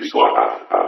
Pixel Art. Tá?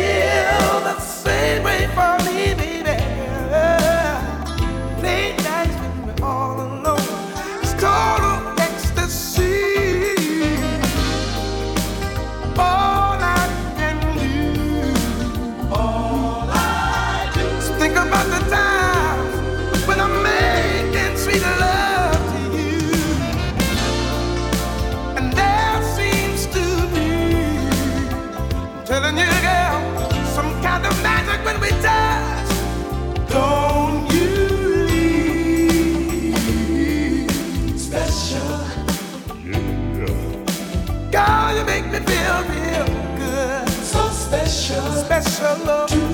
hello.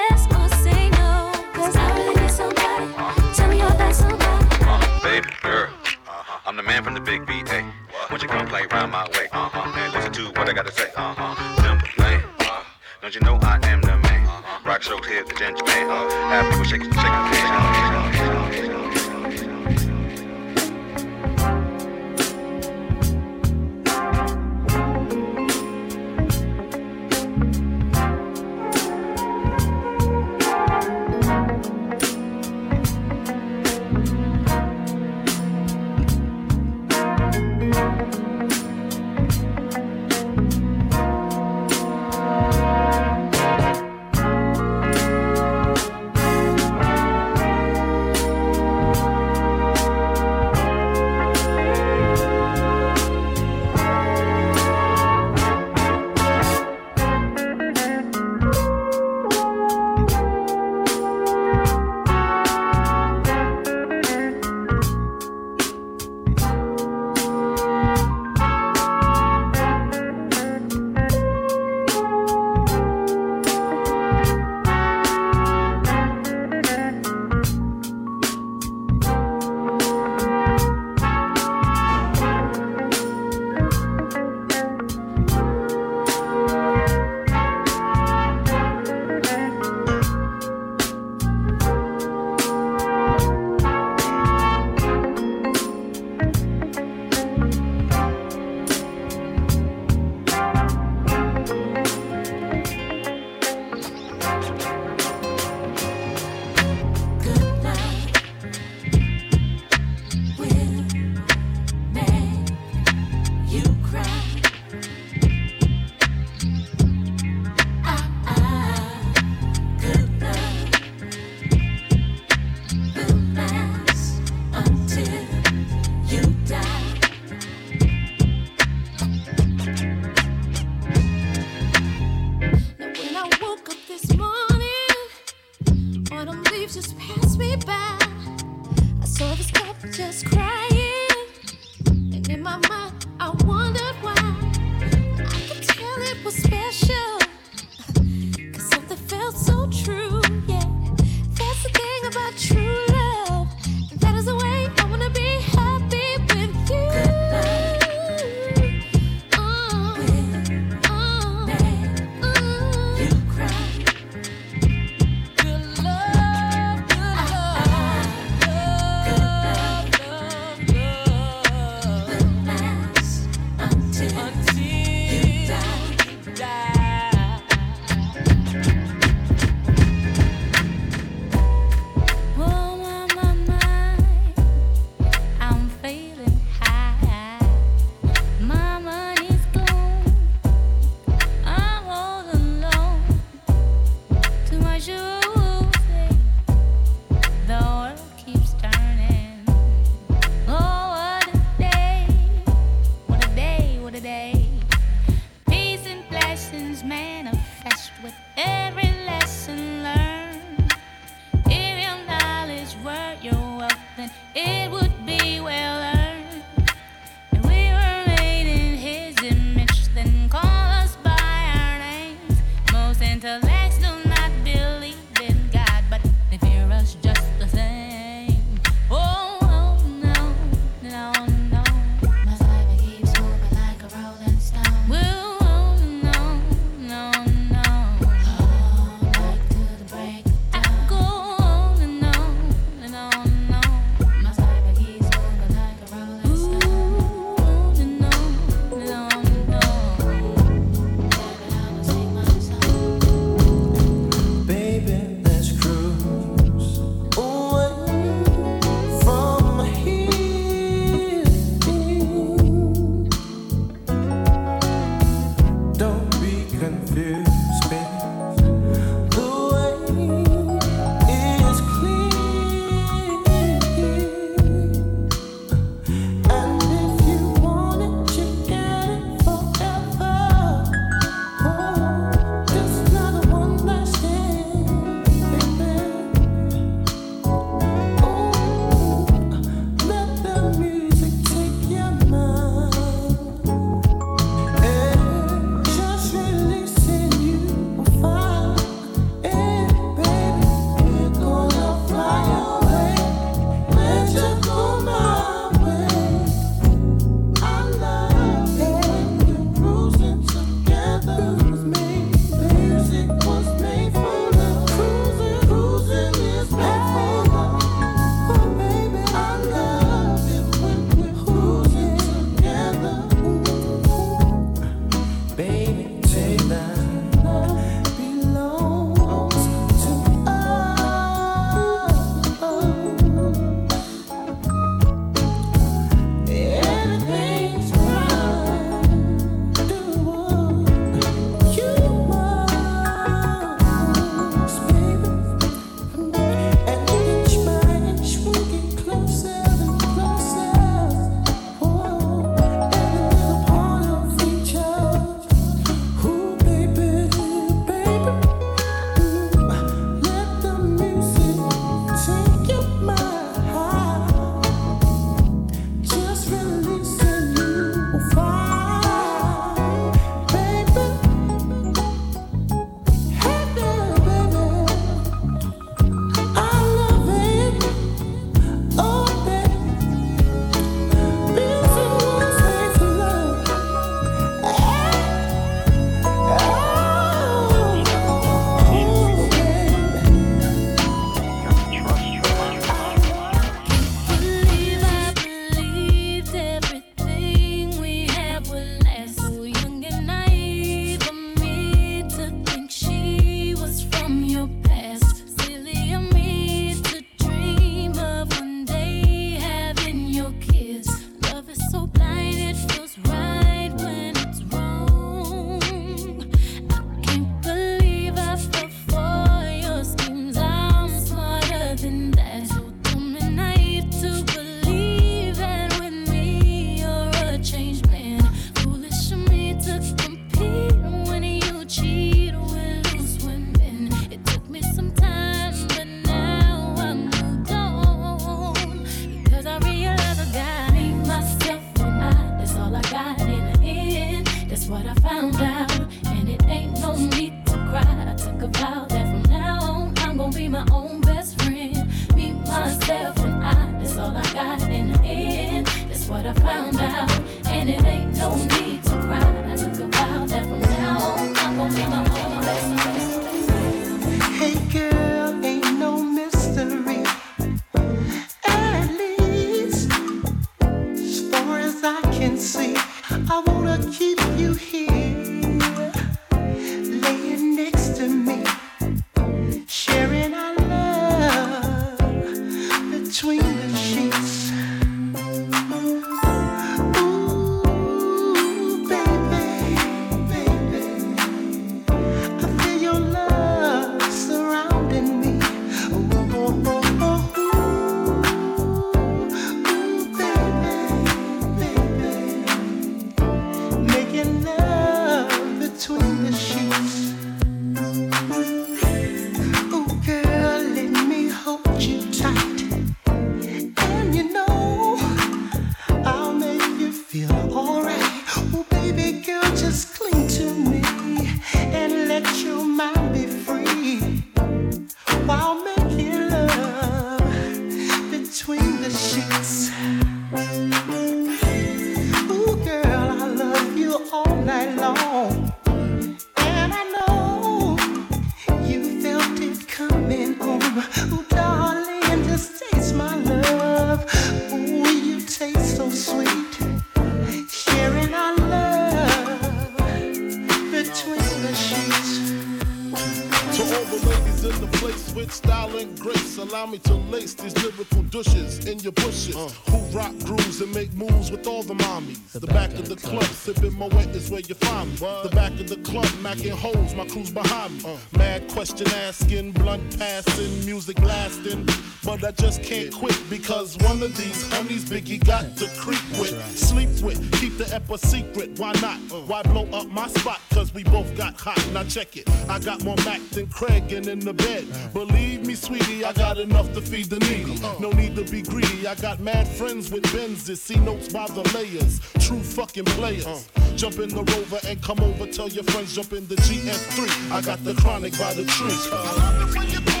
Macking holes, my crew's behind me. Uh. Mad question asking, blunt passing, music lasting. But I just can't quit because one of these homies Biggie got to creep with, sleep with, keep the ep a secret. Why not? Why blow up my spot? Cause we both got hot. Now check it. I got more Mac than Craig and in the bed. Believe me, sweetie, I got enough to feed the needy. No need to be greedy. I got mad friends with Benzes, see notes by the layers. True fucking players. Jump in the rover and come over. Tell your friends jump in the GS3. I got the chronic by the tree.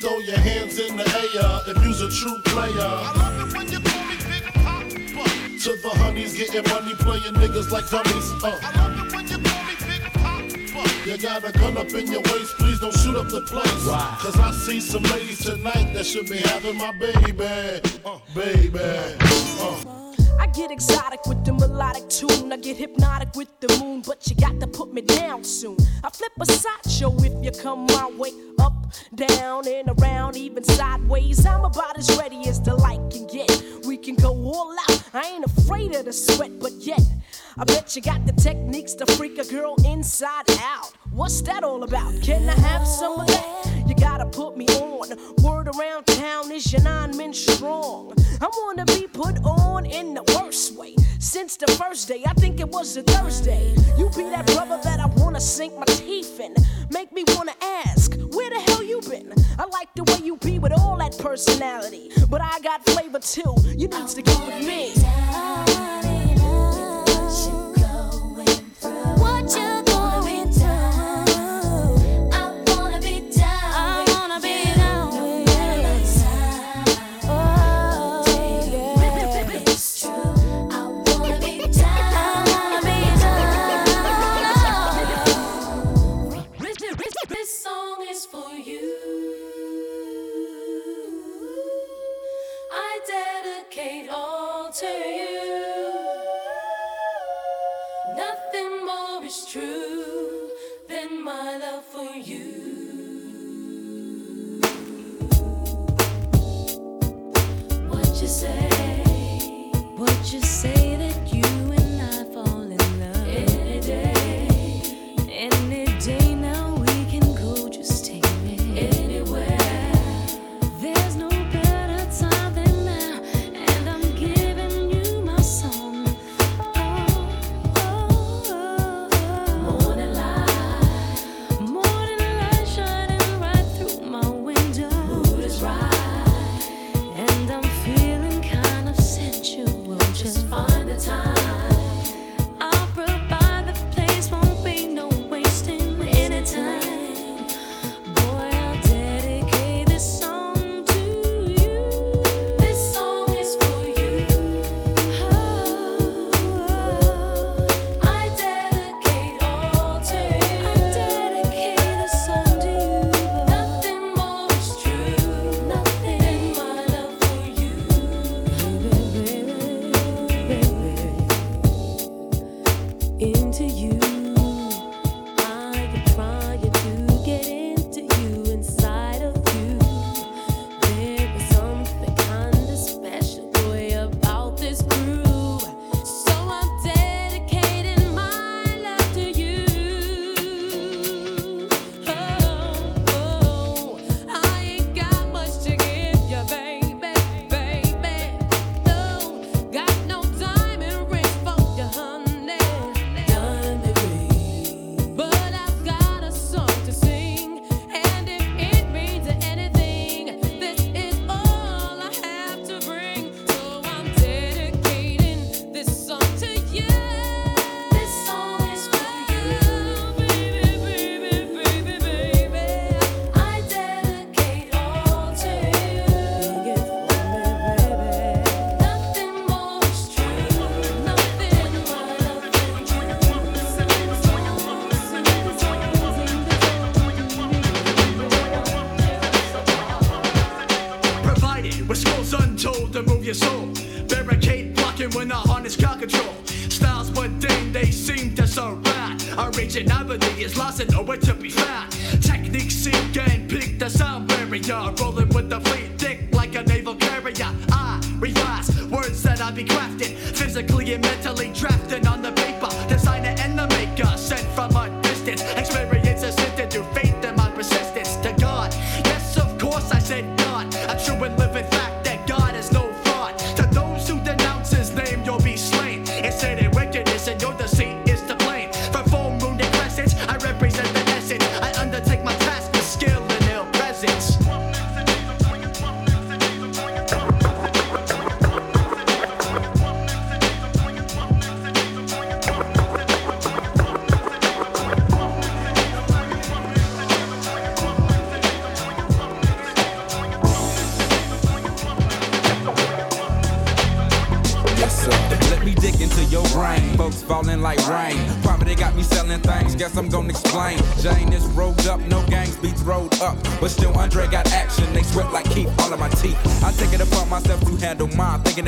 Throw your hands in the air if you's a true player. I love it when you call me Big Poppa. To the honeys getting money, playing niggas like dummies. Uh. I love it when you call me Big Poppa. You got a gun up in your waist, please don't shoot up the place. Why? Cause I see some ladies tonight that should be having my baby. Uh, baby. Uh. I get exotic with the melodic tune. I get hypnotic with the moon, but you got to put me down soon. I flip a sideshow if you come my way. Up, down, and around, even sideways. I'm about as ready as the light can get. We can go all out. I ain't afraid of the sweat, but yet. I bet you got the techniques to freak a girl inside out. What's that all about? Can I have some of that? You gotta put me on. Word around town is your nine men strong. I wanna be put on in the worst way. Since the first day, I think it was a Thursday. You be that brother that I wanna sink my teeth in. Make me wanna ask, where the hell you been? I like the way you be with all that personality. But I got flavor too. You need to get with me. feeling kind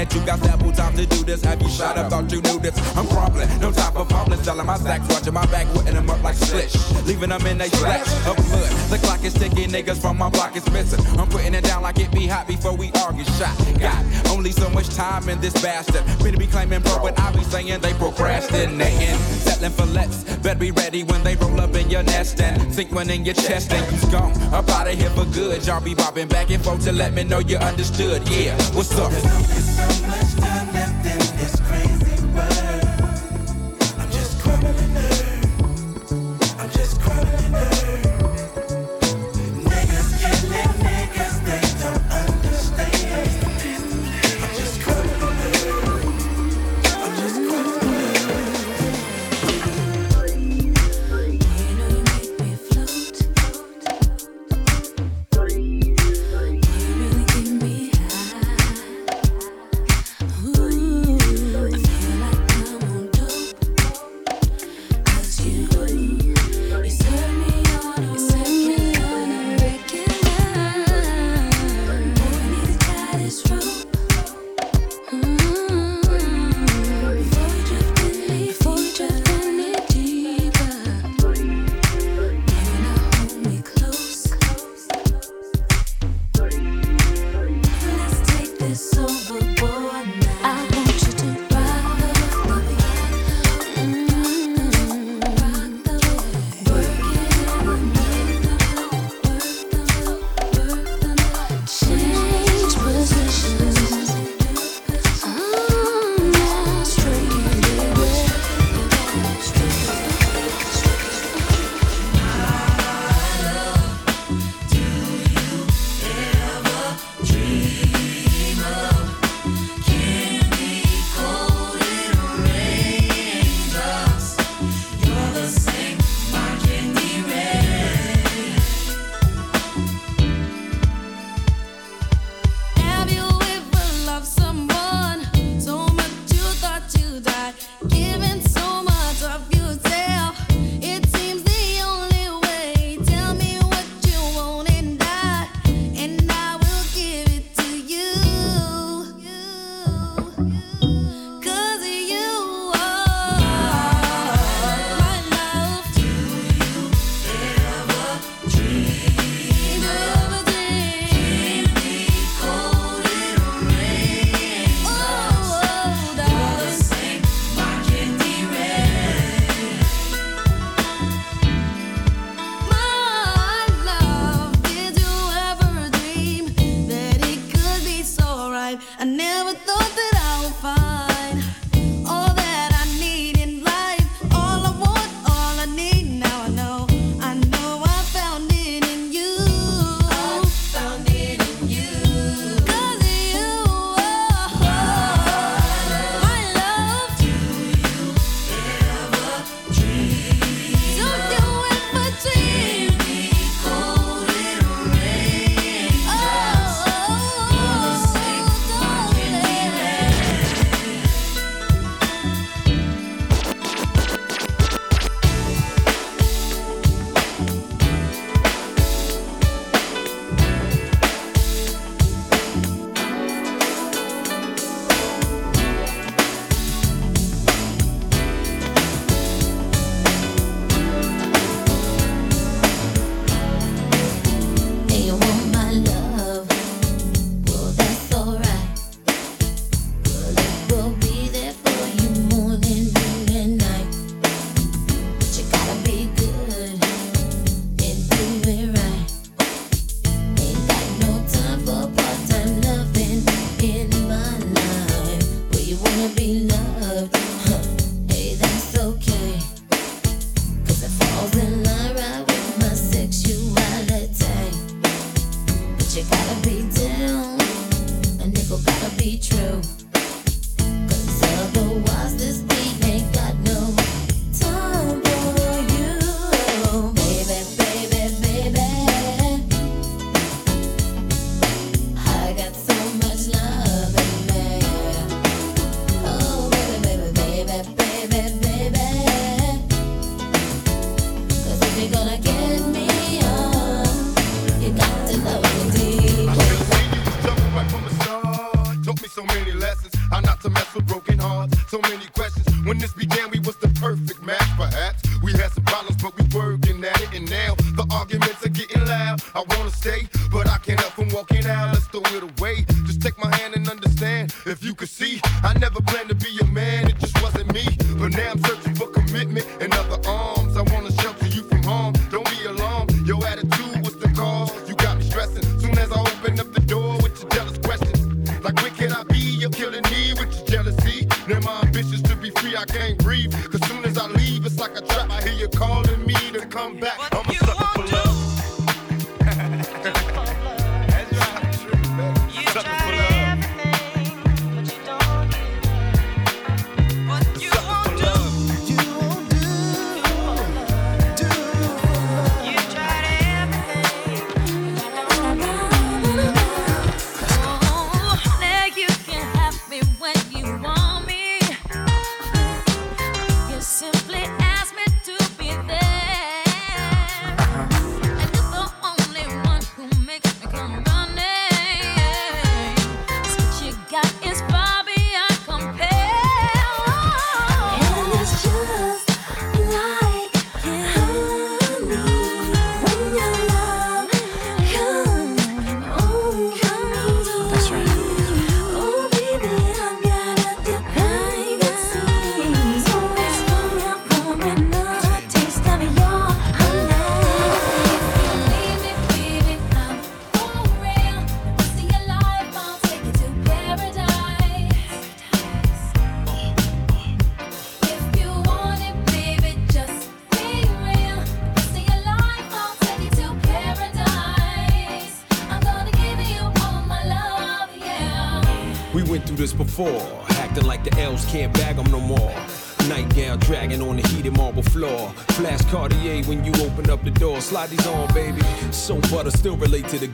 that you got sample time to do this. Have you shot up? Thought you knew this. I'm crumbling, no type of fumbling. Selling my stacks, watching my back, putting them up like slish. Leaving them in a slacks of mud. The clock is ticking, niggas from my block is missing. I'm putting it down like it be hot before we all get shot. Got only so much time in this bastard. Better be claiming pro, but I be saying they procrastinating. Settling for less, better be ready when they roll up in your nest and sink one in your chest and you's gone. Up out of here for good. Y'all be bobbing back and forth to let me know you understood. Yeah, what's up?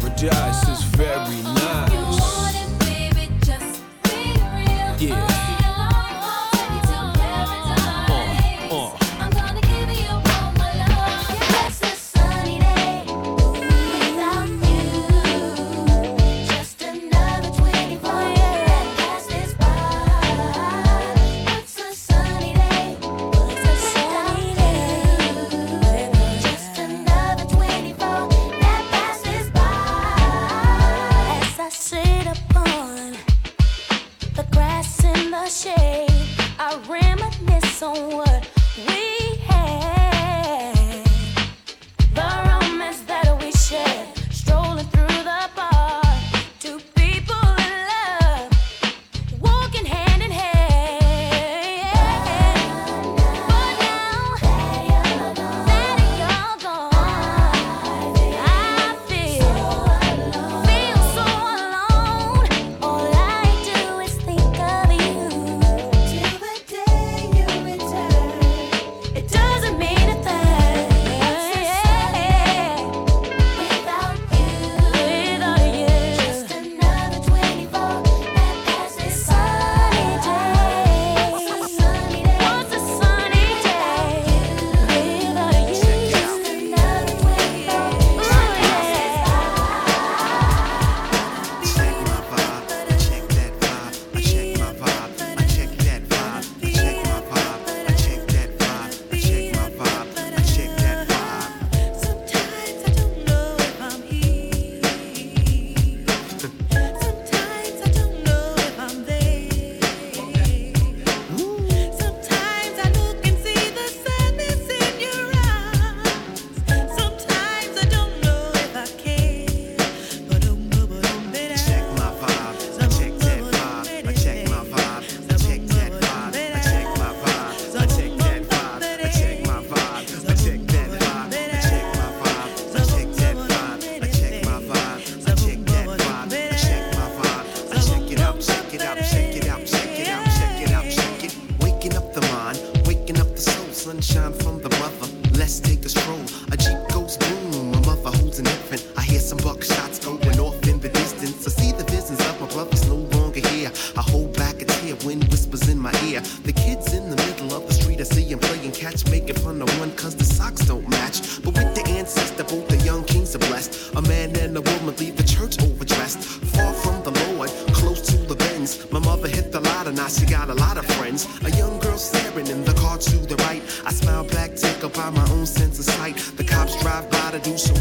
paradise is very nice.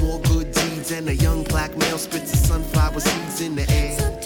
more good deeds, and a young black male spits a sunflower seeds in the air.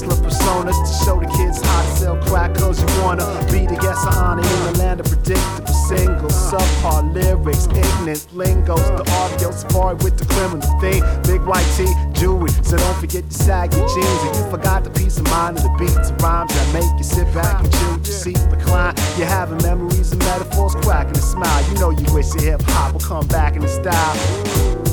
hustler personas to show the kids how to sell crackers. you wanna be the guest of honor in the land of predictable singles. Subpar lyrics ignorant lingos. The audio sparring with the criminal thing big white tee jewelry so don't forget to sag your jeans. And you forgot the peace of mind of the beats and rhymes that make you sit back and chill. Your seat recline you're having memories and metaphors cracking a smile. You know you wish your hip-hop will come back in the style.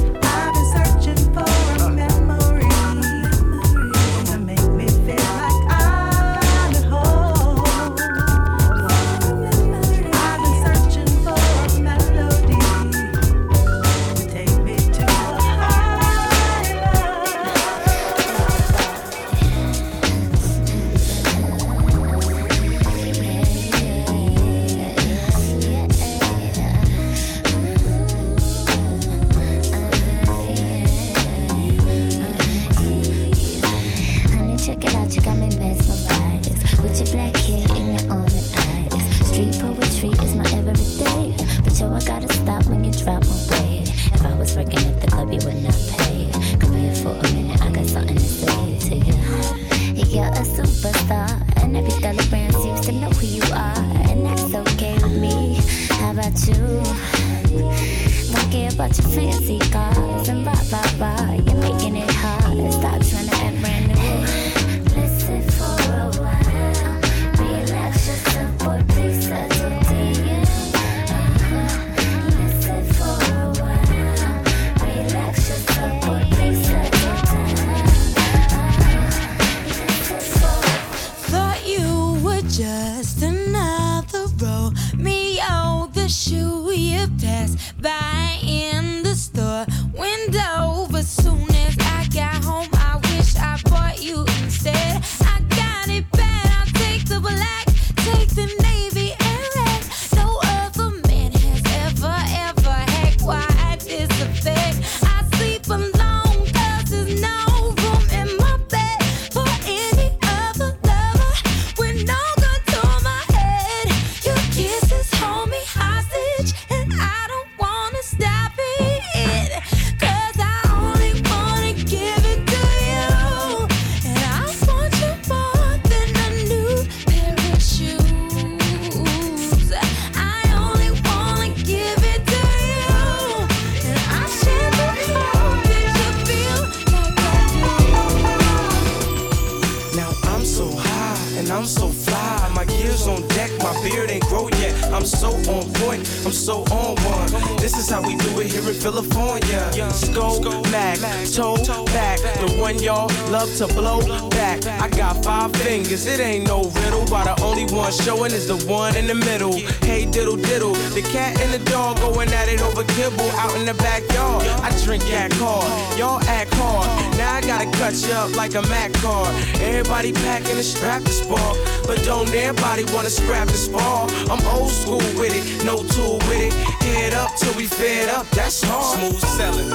Don't nobody wanna scrap this ball. I'm old school with it, no tool with it. Head up till we fed up, that's hard. Smooth selling.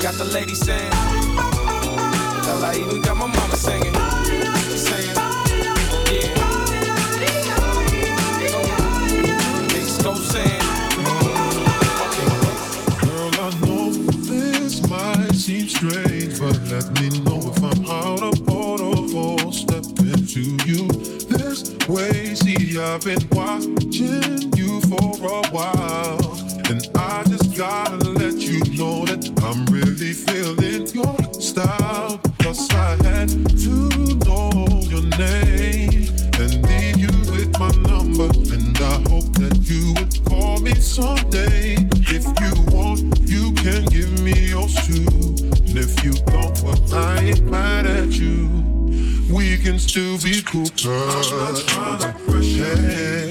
got the lady saying. Tell I even got my mama singing. I've been watching you for a while, and I just gotta let you know that I'm really feeling. To be cooked. Yeah.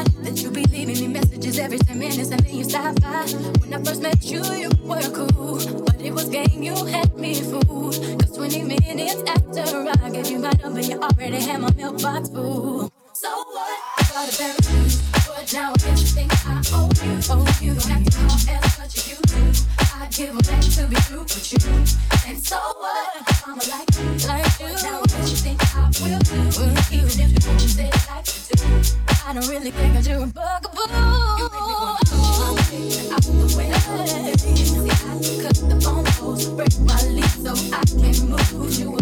It's that you be leaving me messages every 10 minutes and then you stop by. When I first met you, you were cool. But it was game, you had me fooled. Cause 20 minutes after I gave you my number, you already had my mailbox full. So what? I got a parachute. But now guess you think I owe you. Oh, you don't have to call as much as you do. I give a back to be true with you. And so what? I'ma like you, like you. Now guess you think I will do. If you I don't really think that you're a bugaboo. You make me wanna throw my picture out the window. See, I cut the phone calls, break my lease so I can move. You